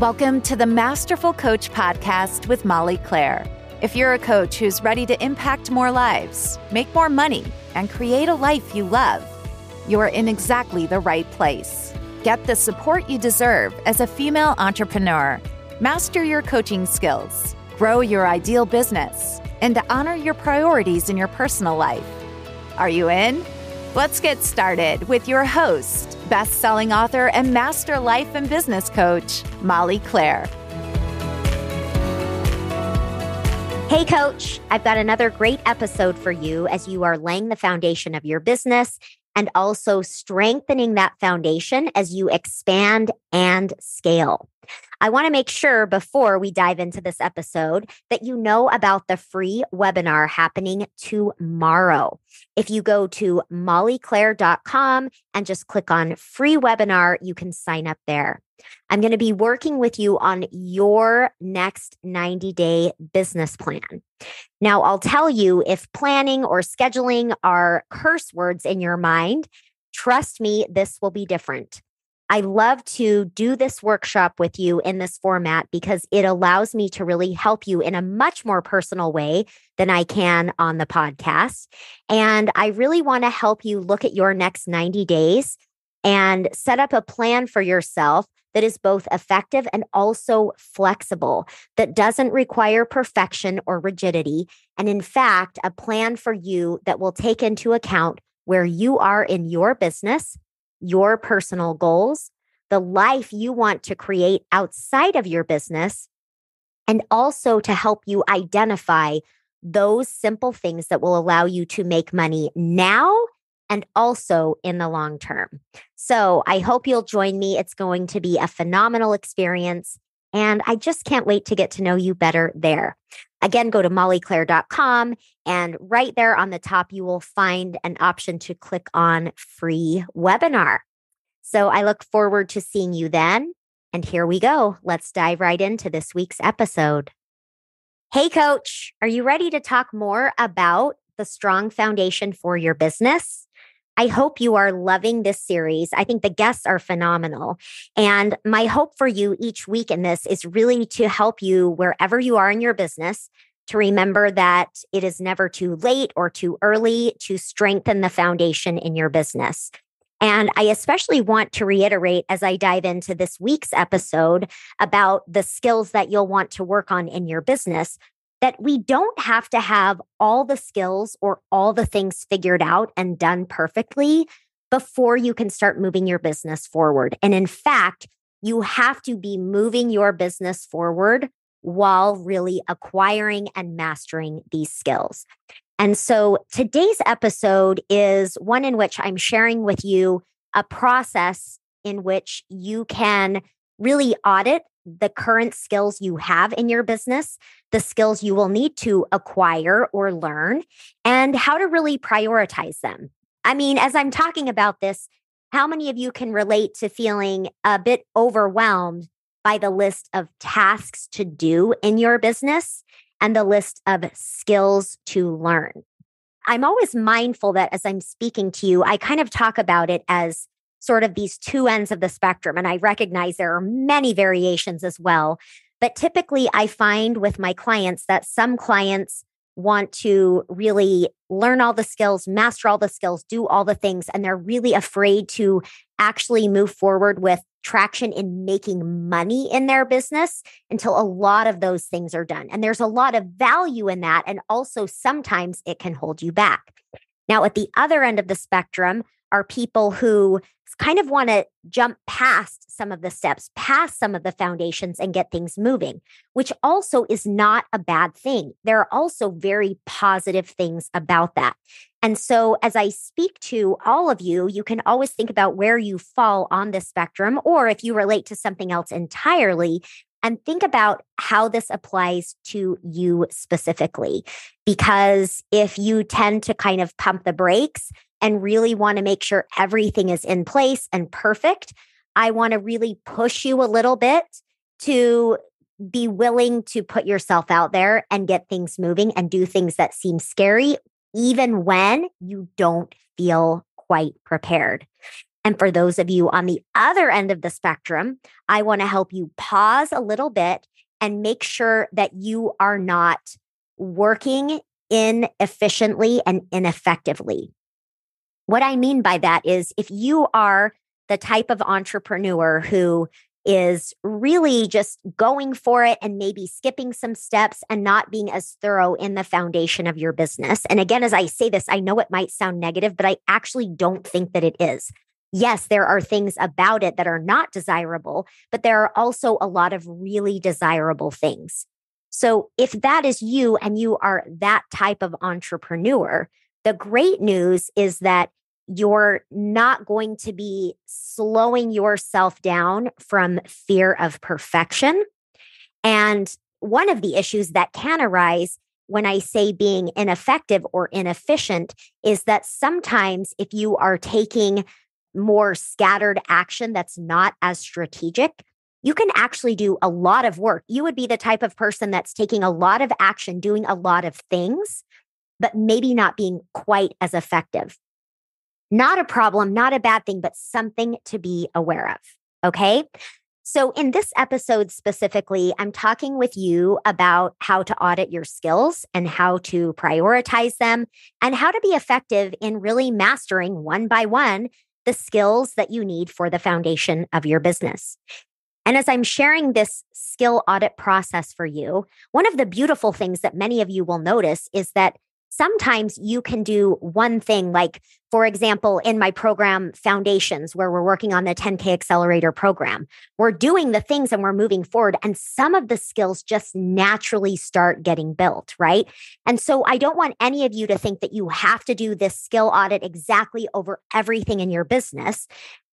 Welcome to the Masterful Coach Podcast with Molly Claire. If you're a coach who's ready to impact more lives, make more money, and create a life you love, you're in exactly the right place. Get the support you deserve as a female entrepreneur, master your coaching skills, grow your ideal business, and honor your priorities in your personal life. Are you in? Let's get started with your host, best selling author and master life and business coach, Molly Claire. Hey, coach, I've got another great episode for you as you are laying the foundation of your business and also strengthening that foundation as you expand and scale. I want to make sure before we dive into this episode that you know about the free webinar happening tomorrow. If you go to mollyclaire.com and just click on free webinar, you can sign up there. I'm going to be working with you on your next 90 day business plan. Now, I'll tell you if planning or scheduling are curse words in your mind, trust me, this will be different. I love to do this workshop with you in this format because it allows me to really help you in a much more personal way than I can on the podcast. And I really want to help you look at your next 90 days and set up a plan for yourself that is both effective and also flexible, that doesn't require perfection or rigidity. And in fact, a plan for you that will take into account where you are in your business your personal goals, the life you want to create outside of your business, and also to help you identify those simple things that will allow you to make money now and also in the long term. So I hope you'll join me. It's going to be a phenomenal experience. And I just can't wait to get to know you better there. Again, go to mollyclaire.com and right there on the top, you will find an option to click on free webinar. So I look forward to seeing you then. And here we go. Let's dive right into this week's episode. Hey, coach, are you ready to talk more about the strong foundation for your business? I hope you are loving this series. I think the guests are phenomenal. And my hope for you each week in this is really to help you wherever you are in your business to remember that it is never too late or too early to strengthen the foundation in your business. And I especially want to reiterate as I dive into this week's episode about the skills that you'll want to work on in your business that we don't have to have all the skills or all the things figured out and done perfectly before you can start moving your business forward. And in fact, you have to be moving your business forward while really acquiring and mastering these skills. And so today's episode is one in which I'm sharing with you a process in which you can really audit the current skills you have in your business, the skills you will need to acquire or learn, and how to really prioritize them. I mean, as I'm talking about this, how many of you can relate to feeling a bit overwhelmed by the list of tasks to do in your business and the list of skills to learn? I'm always mindful that as I'm speaking to you, I kind of talk about it as sort of these two ends of the spectrum. And I recognize there are many variations as well. But typically, I find with my clients that some clients want to really learn all the skills, master all the skills, do all the things, and they're really afraid to actually move forward with traction in making money in their business until a lot of those things are done. And there's a lot of value in that. And also, sometimes it can hold you back. Now, at the other end of the spectrum are people who kind of want to jump past some of the steps, past some of the foundations and get things moving, which also is not a bad thing. There are also very positive things about that. And so, as I speak to all of you, you can always think about where you fall on the spectrum, or if you relate to something else entirely, and think about how this applies to you specifically. Because if you tend to kind of pump the brakes, and really want to make sure everything is in place and perfect, I want to really push you a little bit to be willing to put yourself out there and get things moving and do things that seem scary, even when you don't feel quite prepared. And for those of you on the other end of the spectrum, I want to help you pause a little bit and make sure that you are not working inefficiently and ineffectively. What I mean by that is if you are the type of entrepreneur who is really just going for it and maybe skipping some steps and not being as thorough in the foundation of your business. And again, as I say this, I know it might sound negative, but I actually don't think that it is. Yes, there are things about it that are not desirable, but there are also a lot of really desirable things. So if that is you and you are that type of entrepreneur, the great news is that you're not going to be slowing yourself down from fear of perfection. And one of the issues that can arise when I say being ineffective or inefficient is that sometimes if you are taking more scattered action that's not as strategic, you can actually do a lot of work. You would be the type of person that's taking a lot of action, doing a lot of things, but maybe not being quite as effective. Not a problem, not a bad thing, but something to be aware of. Okay. So, in this episode specifically, I'm talking with you about how to audit your skills and how to prioritize them and how to be effective in really mastering one by one the skills that you need for the foundation of your business. And as I'm sharing this skill audit process for you, one of the beautiful things that many of you will notice is that sometimes you can do one thing like for example in my program foundations where we're working on the 10k accelerator program we're doing the things and we're moving forward and some of the skills just naturally start getting built right? And so i don't want any of you to think that you have to do this skill audit exactly over everything in your business.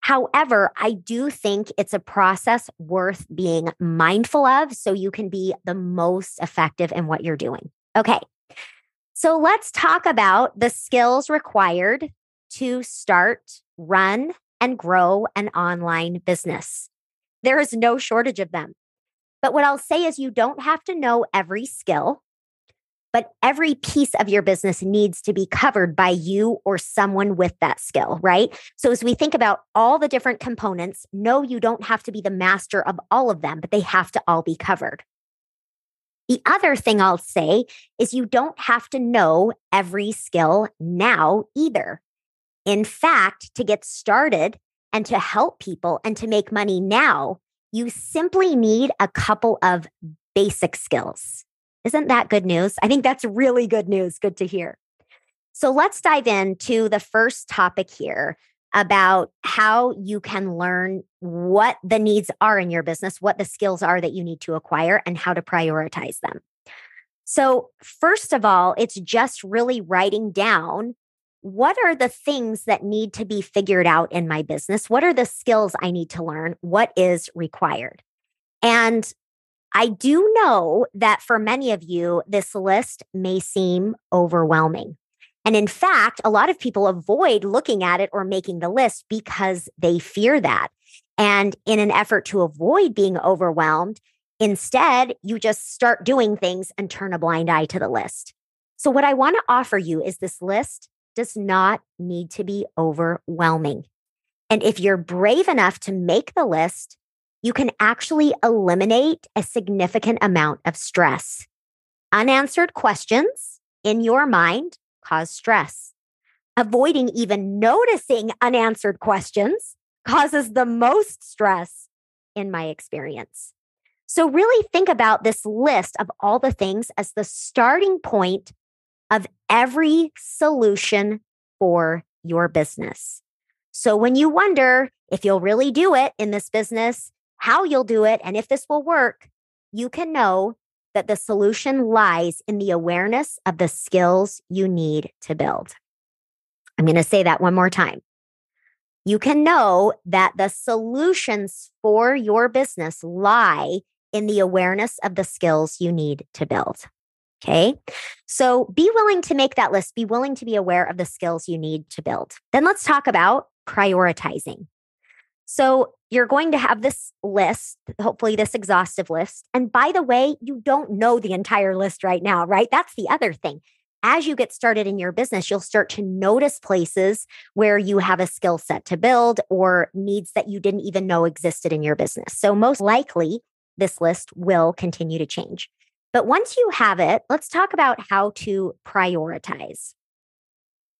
However, I do think it's a process worth being mindful of so you can be the most effective in what you're doing. Okay, so let's talk about the skills required to start, run, and grow an online business. There is no shortage of them. But what I'll say is you don't have to know every skill, but every piece of your business needs to be covered by you or someone with that skill, right? So as we think about all the different components, no, you don't have to be the master of all of them, but they have to all be covered. The other thing I'll say is you don't have to know every skill now either. In fact, to get started and to help people and to make money now, you simply need a couple of basic skills. Isn't that good news? I think that's really good news. Good to hear. So let's dive into the first topic here, about how you can learn what the needs are in your business, what the skills are that you need to acquire, and how to prioritize them. So, first of all, it's just really writing down what are the things that need to be figured out in my business? What are the skills I need to learn? What is required? And I do know that for many of you, this list may seem overwhelming. And in fact, a lot of people avoid looking at it or making the list because they fear that. And in an effort to avoid being overwhelmed, instead, you just start doing things and turn a blind eye to the list. So, what I want to offer you is this list does not need to be overwhelming. And if you're brave enough to make the list, you can actually eliminate a significant amount of stress. Unanswered questions in your mind cause stress. Avoiding even noticing unanswered questions causes the most stress in my experience. So, really think about this list of all the things as the starting point of every solution for your business. So, when you wonder if you'll really do it in this business, how you'll do it, and if this will work, you can know that the solution lies in the awareness of the skills you need to build. I'm going to say that one more time. You can know that the solutions for your business lie in the awareness of the skills you need to build. Okay. So be willing to make that list. Be willing to be aware of the skills you need to build. Then let's talk about prioritizing. So you're going to have this list, hopefully, this exhaustive list. And by the way, you don't know the entire list right now, right? That's the other thing. as you get started in your business, you'll start to notice places where you have a skill set to build or needs that you didn't even know existed in your business. So, most likely, this list will continue to change. But once you have it, let's talk about how to prioritize.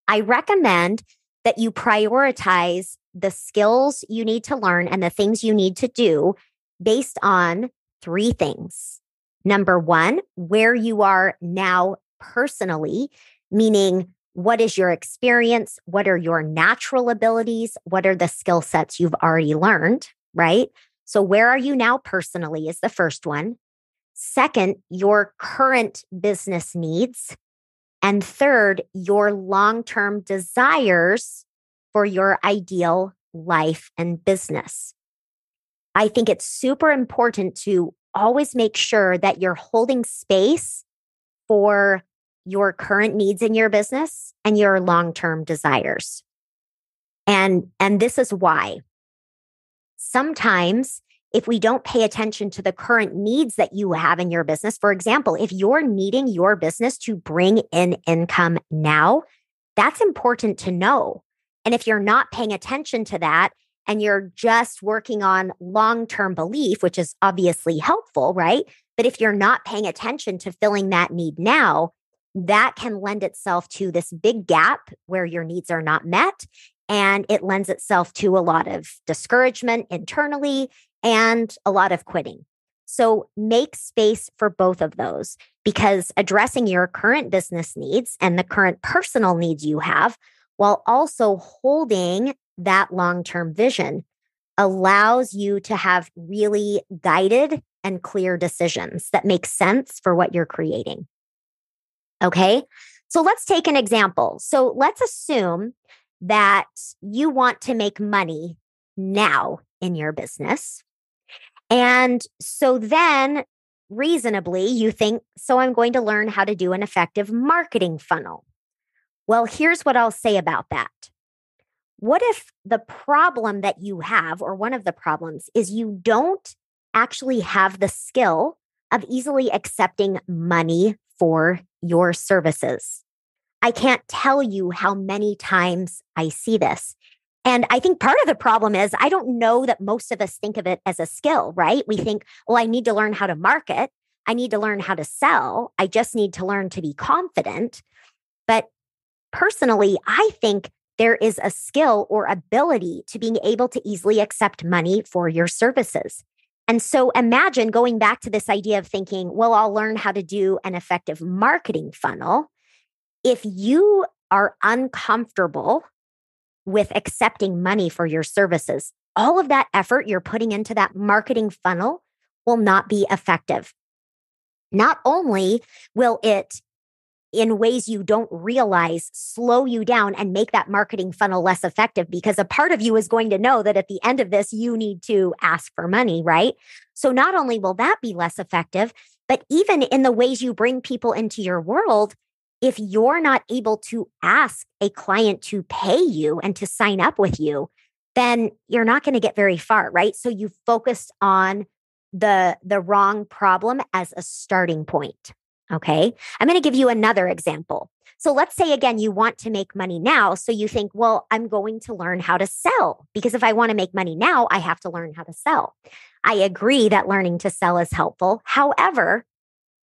I recommend that you prioritize the skills you need to learn and the things you need to do based on three things. Number one, where you are now personally, meaning what is your experience? What are your natural abilities? What are the skill sets you've already learned? Right. So, where are you now personally is the first one. Second, your current business needs. And third, your long term desires for your ideal life and business. I think it's super important to always make sure that you're holding space for your current needs in your business and your long-term desires. And and this is why sometimes if we don't pay attention to the current needs that you have in your business, for example, if you're needing your business to bring in income now, that's important to know. And if you're not paying attention to that and you're just working on long term belief, which is obviously helpful, right? But if you're not paying attention to filling that need now, that can lend itself to this big gap where your needs are not met. And it lends itself to a lot of discouragement internally and a lot of quitting. So make space for both of those because addressing your current business needs and the current personal needs you have while also holding that long term vision allows you to have really guided and clear decisions that make sense for what you're creating. Okay. So let's take an example. So let's assume that you want to make money now in your business. And so then reasonably you think, so I'm going to learn how to do an effective marketing funnel. Well, here's what I'll say about that. What if the problem that you have, or one of the problems, is you don't actually have the skill of easily accepting money for your services. I can't tell you how many times I see this. And I think part of the problem is I don't know that most of us think of it as a skill, right? We think, well, I need to learn how to market. I need to learn how to sell. I just need to learn to be confident. But personally, I think there is a skill or ability to being able to easily accept money for your services. And so imagine going back to this idea of thinking, well, I'll learn how to do an effective marketing funnel. If you are uncomfortable with accepting money for your services, all of that effort you're putting into that marketing funnel will not be effective. Not only will it in ways you don't realize slow you down and make that marketing funnel less effective because a part of you is going to know that at the end of this, you need to ask for money, right? So not only will that be less effective, but even in the ways you bring people into your world, if you're not able to ask a client to pay you and to sign up with you, then you're not going to get very far, right? So you focused on the the wrong problem as a starting point. Okay. I'm going to give you another example. So let's say again, you want to make money now. So you think, well, I'm going to learn how to sell because if I want to make money now, I have to learn how to sell. I agree that learning to sell is helpful. However,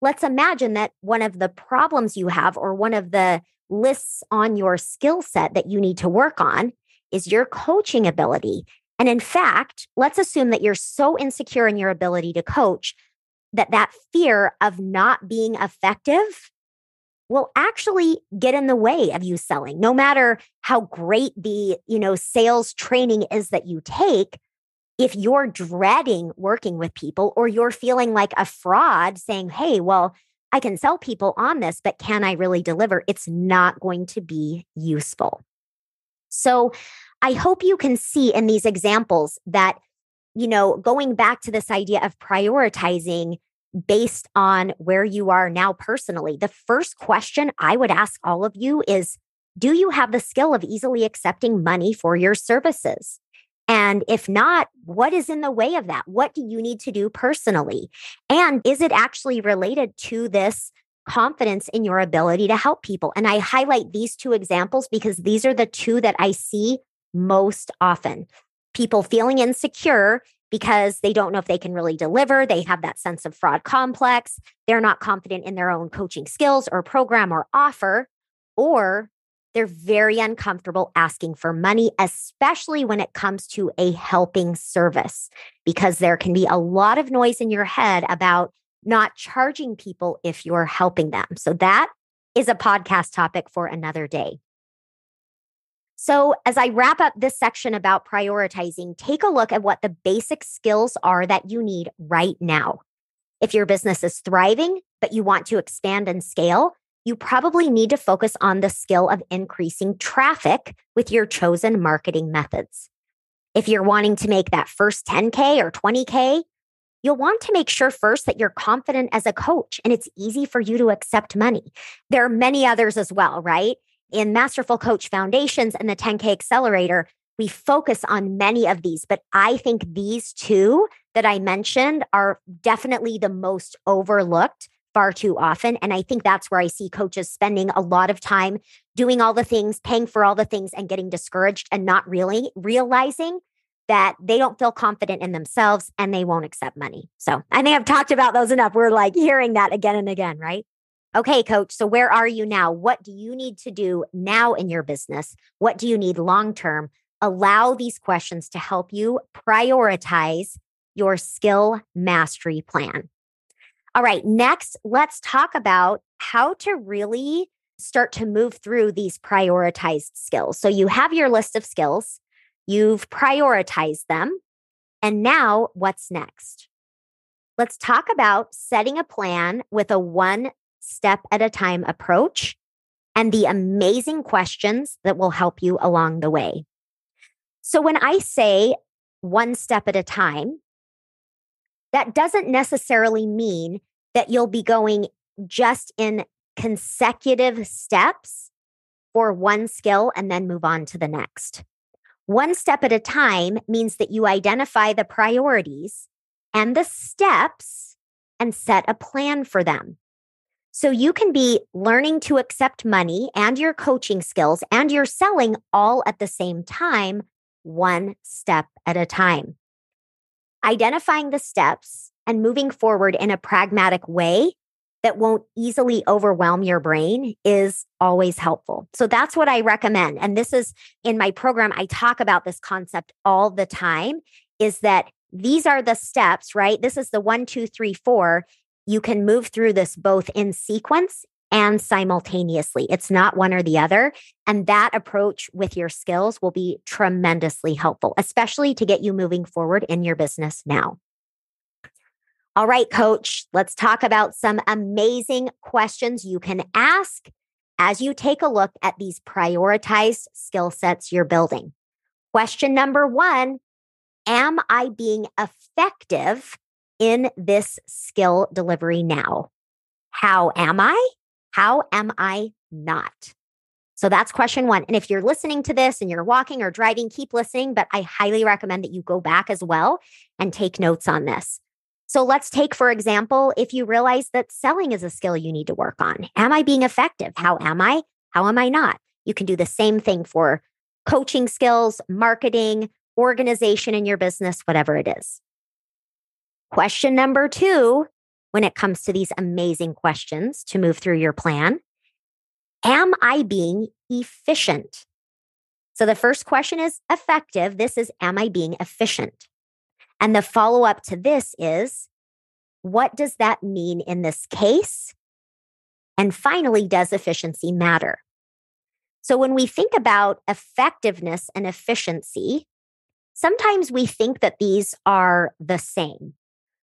let's imagine that one of the problems you have or one of the lists on your skill set that you need to work on is your coaching ability. And in fact, let's assume that you're so insecure in your ability to coach that that fear of not being effective will actually get in the way of you selling no matter how great the you know sales training is that you take if you're dreading working with people or you're feeling like a fraud saying hey well i can sell people on this but can i really deliver it's not going to be useful so i hope you can see in these examples that you know, going back to this idea of prioritizing based on where you are now personally, the first question I would ask all of you is Do you have the skill of easily accepting money for your services? And if not, what is in the way of that? What do you need to do personally? And is it actually related to this confidence in your ability to help people. And I highlight these two examples because these are the two that I see most often. People feeling insecure because they don't know if they can really deliver. They have that sense of fraud complex. They're not confident in their own coaching skills or program or offer, or they're very uncomfortable asking for money, especially when it comes to a helping service, because there can be a lot of noise in your head about not charging people if you're helping them. So that is a podcast topic for another day. So, as I wrap up this section about prioritizing, take a look at what the basic skills are that you need right now. If your business is thriving, but you want to expand and scale, you probably need to focus on the skill of increasing traffic with your chosen marketing methods. If you're wanting to make that first 10K or 20K, you'll want to make sure first that you're confident as a coach and it's easy for you to accept money. There are many others as well, right? In Masterful Coach Foundations and the 10K Accelerator, we focus on many of these, but I think these two that I mentioned are definitely the most overlooked far too often. And I think that's where I see coaches spending a lot of time doing all the things, paying for all the things, and getting discouraged and not really realizing that they don't feel confident in themselves and they won't accept money. So I think I've talked about those enough. We're like hearing that again and again, right? Okay, coach. So where are you now? What do you need to do now in your business? What do you need long term? Allow these questions to help you prioritize your skill mastery plan. All right, next, let's talk about how to really start to move through these prioritized skills. So you have your list of skills, you've prioritized them, and now what's next? Let's talk about setting a plan with a one step at a time approach and the amazing questions that will help you along the way. So, when I say one step at a time, that doesn't necessarily mean that you'll be going just in consecutive steps for one skill and then move on to the next. One step at a time means that you identify the priorities and the steps and set a plan for them. So you can be learning to accept money and your coaching skills and your selling all at the same time, one step at a time identifying the steps and moving forward in a pragmatic way that won't easily overwhelm your brain is always helpful. So that's what I recommend. And this is in my program, I talk about this concept all the time is that these are the steps, right? This is the one, two, three, four. You can move through this both in sequence and simultaneously. It's not one or the other. And that approach with your skills will be tremendously helpful, especially to get you moving forward in your business now. All right, coach, let's talk about some amazing questions you can ask as you take a look at these prioritized skill sets you're building. Question number one Am I being effective in this skill delivery now? How am I? How am I not? So that's question one. And if you're listening to this and you're walking or driving, keep listening, but I highly recommend that you go back as well and take notes on this. So let's take, for example, if you realize that selling is a skill you need to work on. Am I being effective? How am I? How am I not? You can do the same thing for coaching skills, marketing, organization in your business, whatever it is. Question number two when it comes to these amazing questions to move through your plan. Am I being efficient? So the first question is effective. This is, am I being efficient? And the follow up to this is, what does that mean in this case? And finally, does efficiency matter? So when we think about effectiveness and efficiency, sometimes we think that these are the same.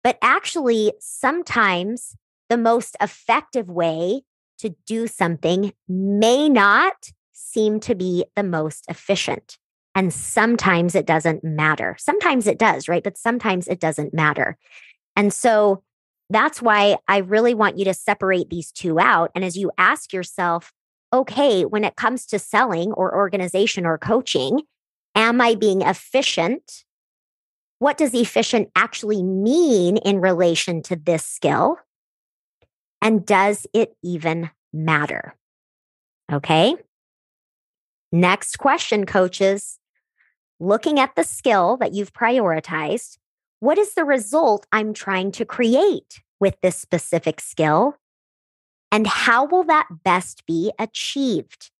But actually, sometimes the most effective way to do something may not seem to be the most efficient. And sometimes it doesn't matter. Sometimes it does, right? But sometimes it doesn't matter. And so that's why I really want you to separate these two out. And as you ask yourself, okay, when it comes to selling or organization or coaching, am I being efficient what does efficient actually mean in relation to this skill? And does it even matter? Okay. Next question, coaches. Looking at the skill that you've prioritized, what is the result I'm trying to create with this specific skill? And how will that best be achieved?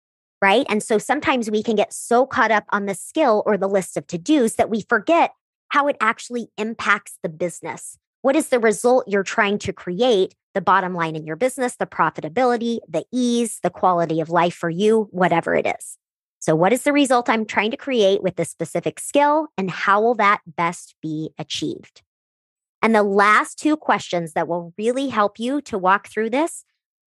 Right. And so sometimes we can get so caught up on the skill or the list of to dos that we forget how it actually impacts the business. What is the result you're trying to create? The bottom line in your business, the profitability, the ease, the quality of life for you, whatever it is. So, what is the result I'm trying to create with this specific skill, and how will that best be achieved? And the last two questions that will really help you to walk through this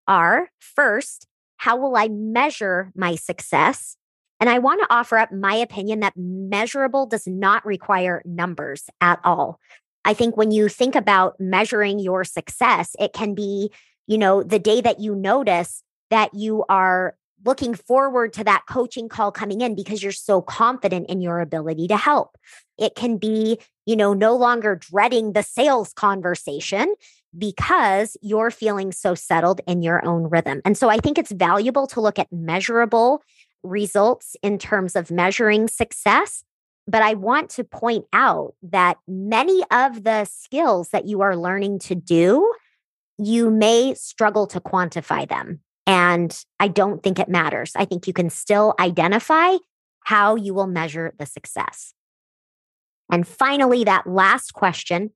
are first, how will I measure my success? And I want to offer up my opinion that measurable does not require numbers at all. I think when you think about measuring your success, it can be, you know, the day that you notice that you are looking forward to that coaching call coming in because you're so confident in your ability to help. It can be, you know, no longer dreading the sales conversation because you're feeling so settled in your own rhythm. And so I think it's valuable to look at measurable results in terms of measuring success. But I want to point out that many of the skills that you are learning to do, you may struggle to quantify them. And I don't think it matters. I think you can still identify how you will measure the success. And finally, that last question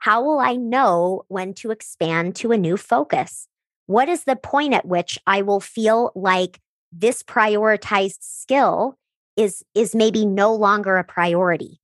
how will I know when to expand to a new focus? What is the point at which I will feel like this prioritized skill is is maybe no longer a priority.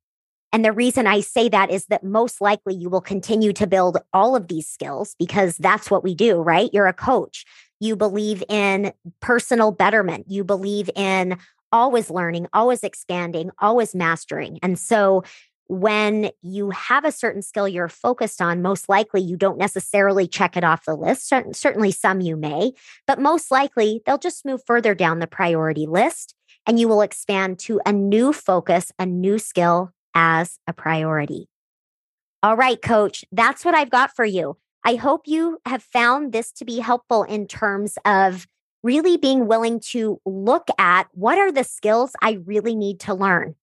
And the reason I say that is that most likely you will continue to build all of these skills because that's what we do, right? You're a coach. You believe in personal betterment. You believe in always learning, always expanding, always mastering. And so when you have a certain skill you're focused on, most likely you don't necessarily check it off the list. Certainly, some you may, but most likely they'll just move further down the priority list and you will expand to a new focus, a new skill as a priority. All right, coach, that's what I've got for you. I hope you have found this to be helpful in terms of really being willing to look at what are the skills I really need to learn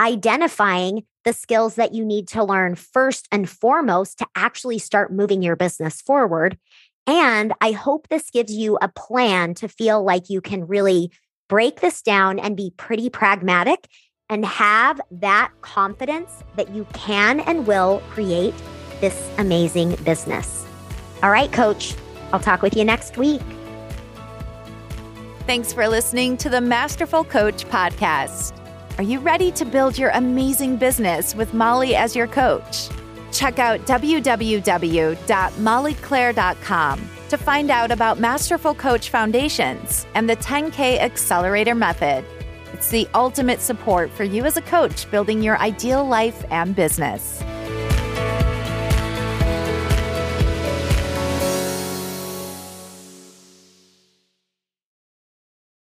identifying the skills that you need to learn first and foremost to actually start moving your business forward. And I hope this gives you a plan to feel like you can really break this down and be pretty pragmatic and have that confidence that you can and will create this amazing business. All right, coach, I'll talk with you next week. Thanks for listening to the Masterful Coach podcast. Are you ready to build your amazing business with Molly as your coach? Check out www.mollyclaire.com to find out about Masterful Coach Foundations and the 10K Accelerator Method. It's the ultimate support for you as a coach building your ideal life and business.